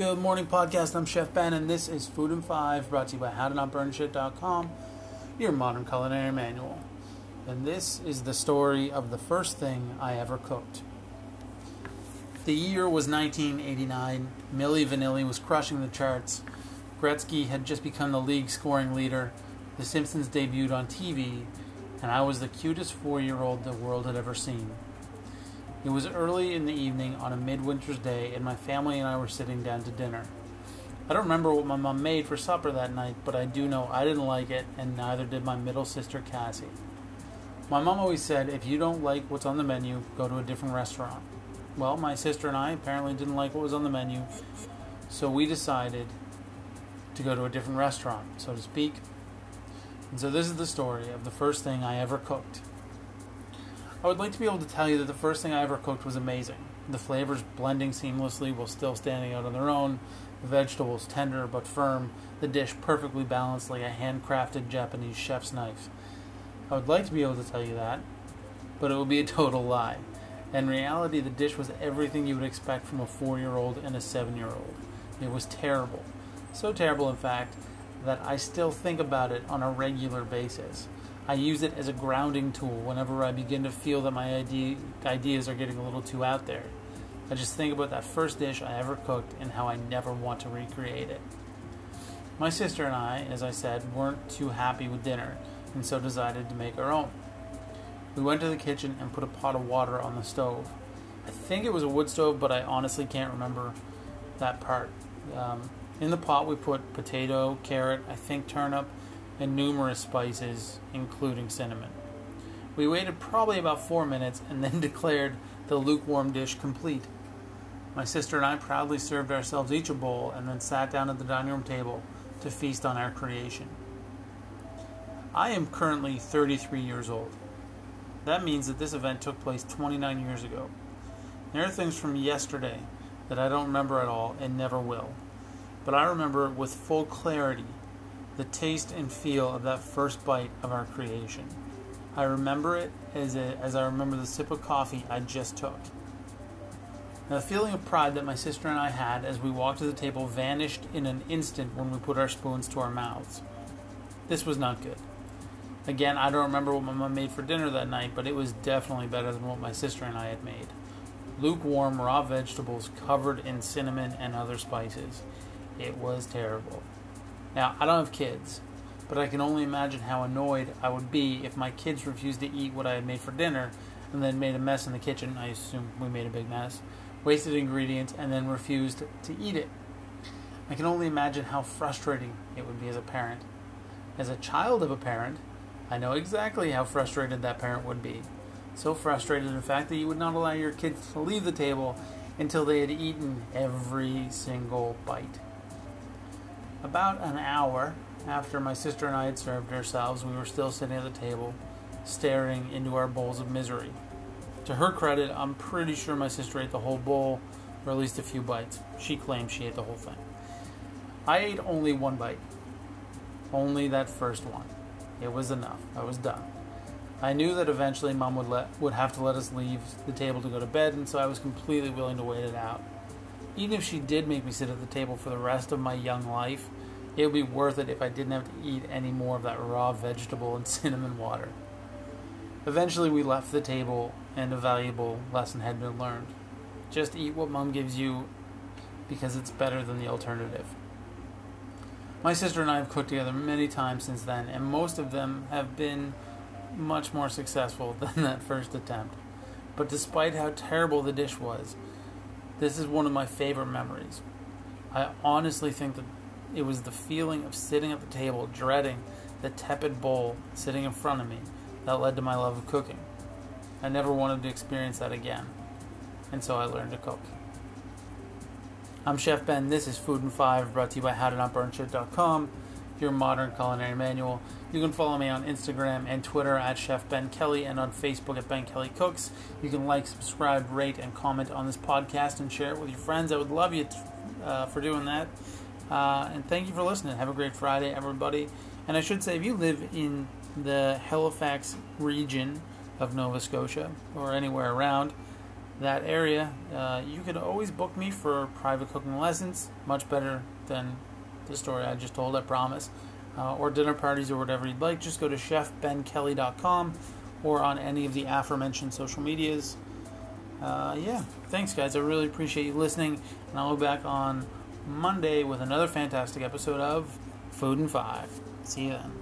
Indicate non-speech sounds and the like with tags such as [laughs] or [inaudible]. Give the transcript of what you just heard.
Good morning, podcast. I'm Chef Ben, and this is Food and Five, brought to you by HowToNotBurnShit.com, your modern culinary manual. And this is the story of the first thing I ever cooked. The year was 1989. Milli Vanilli was crushing the charts. Gretzky had just become the league scoring leader. The Simpsons debuted on TV, and I was the cutest four year old the world had ever seen. It was early in the evening on a midwinter's day, and my family and I were sitting down to dinner. I don't remember what my mom made for supper that night, but I do know I didn't like it, and neither did my middle sister Cassie. My mom always said, if you don't like what's on the menu, go to a different restaurant. Well, my sister and I apparently didn't like what was on the menu, so we decided to go to a different restaurant, so to speak. And so this is the story of the first thing I ever cooked. I would like to be able to tell you that the first thing I ever cooked was amazing. The flavors blending seamlessly while still standing out on their own, the vegetables tender but firm, the dish perfectly balanced like a handcrafted Japanese chef's knife. I would like to be able to tell you that, but it would be a [laughs] total lie. In reality, the dish was everything you would expect from a four year old and a seven year old. It was terrible. So terrible, in fact, that I still think about it on a regular basis. I use it as a grounding tool whenever I begin to feel that my idea, ideas are getting a little too out there. I just think about that first dish I ever cooked and how I never want to recreate it. My sister and I, as I said, weren't too happy with dinner and so decided to make our own. We went to the kitchen and put a pot of water on the stove. I think it was a wood stove, but I honestly can't remember that part. Um, in the pot, we put potato, carrot, I think turnip, and numerous spices, including cinnamon. We waited probably about four minutes and then [laughs] declared the lukewarm dish complete. My sister and I proudly served ourselves each a bowl and then sat down at the dining room table to feast on our creation. I am currently 33 years old. That means that this event took place 29 years ago. There are things from yesterday that I don't remember at all and never will. But I remember with full clarity the taste and feel of that first bite of our creation. I remember it as, a, as I remember the sip of coffee I just took. Now, the feeling of pride that my sister and I had as we walked to the table vanished in an instant when we put our spoons to our mouths. This was not good. Again, I don't remember what my mom made for dinner that night, but it was definitely better than what my sister and I had made. Lukewarm raw vegetables covered in cinnamon and other spices. It was terrible. Now, I don't have kids, but I can only imagine how annoyed I would be if my kids refused to eat what I had made for dinner and then made a mess in the kitchen. I assume we made a big mess, wasted ingredients, and then refused to eat it. I can only imagine how frustrating it would be as a parent. As a child of a parent, I know exactly how frustrated that parent would be. So frustrated, in fact, that you would not allow your kids to leave the table until they had eaten every single bite. About an hour after my sister and I had served ourselves, we were still sitting at the table, staring into our bowls of misery. To her credit, I'm pretty sure my sister ate the whole bowl, or at least a few bites. She claims she ate the whole thing. I ate only one bite. Only that first one. It was enough. I was done. I knew that eventually mom would let would have to let us leave the table to go to bed, and so I was completely willing to wait it out even if she did make me sit at the table for the rest of my young life, it would be worth it if I didn't have to eat any more of that raw vegetable and [laughs] cinnamon water. Eventually, we left the table, and a valuable lesson had been learned. Just eat what mom gives you because it's better than the alternative. My sister and I have cooked together many times since then, and most of them have been much more successful [laughs] than that first attempt. But despite how terrible the dish was, this is one of my favorite memories. I honestly think that it was the feeling of sitting at the table, dreading the tepid bowl sitting in front of me, that led to my love of cooking. I never wanted to experience that again, and so I learned to cook. I'm Chef Ben. This is Food and Five, brought to you by HowToNotBurnShit.com, your modern culinary manual. You can follow me on Instagram and Twitter at Chef Ben Kelly and on Facebook at Ben Kelly Cooks. You can like, subscribe, rate, and comment on this podcast and share it with your friends. I would love you to, uh, for doing that. Uh, and thank you for listening. Have a great Friday, everybody. And I should say, if you live in the Halifax region of Nova Scotia or anywhere around, that area, uh, you can always book me for private cooking lessons. Much better than the story I just told, I promise. Uh, or dinner parties or whatever you'd like. Just go to chefbenkelly.com or on any of the aforementioned social medias. Uh, yeah, thanks, guys. I really appreciate you listening. And I'll be back on Monday with another fantastic episode of Food and Five. See you then.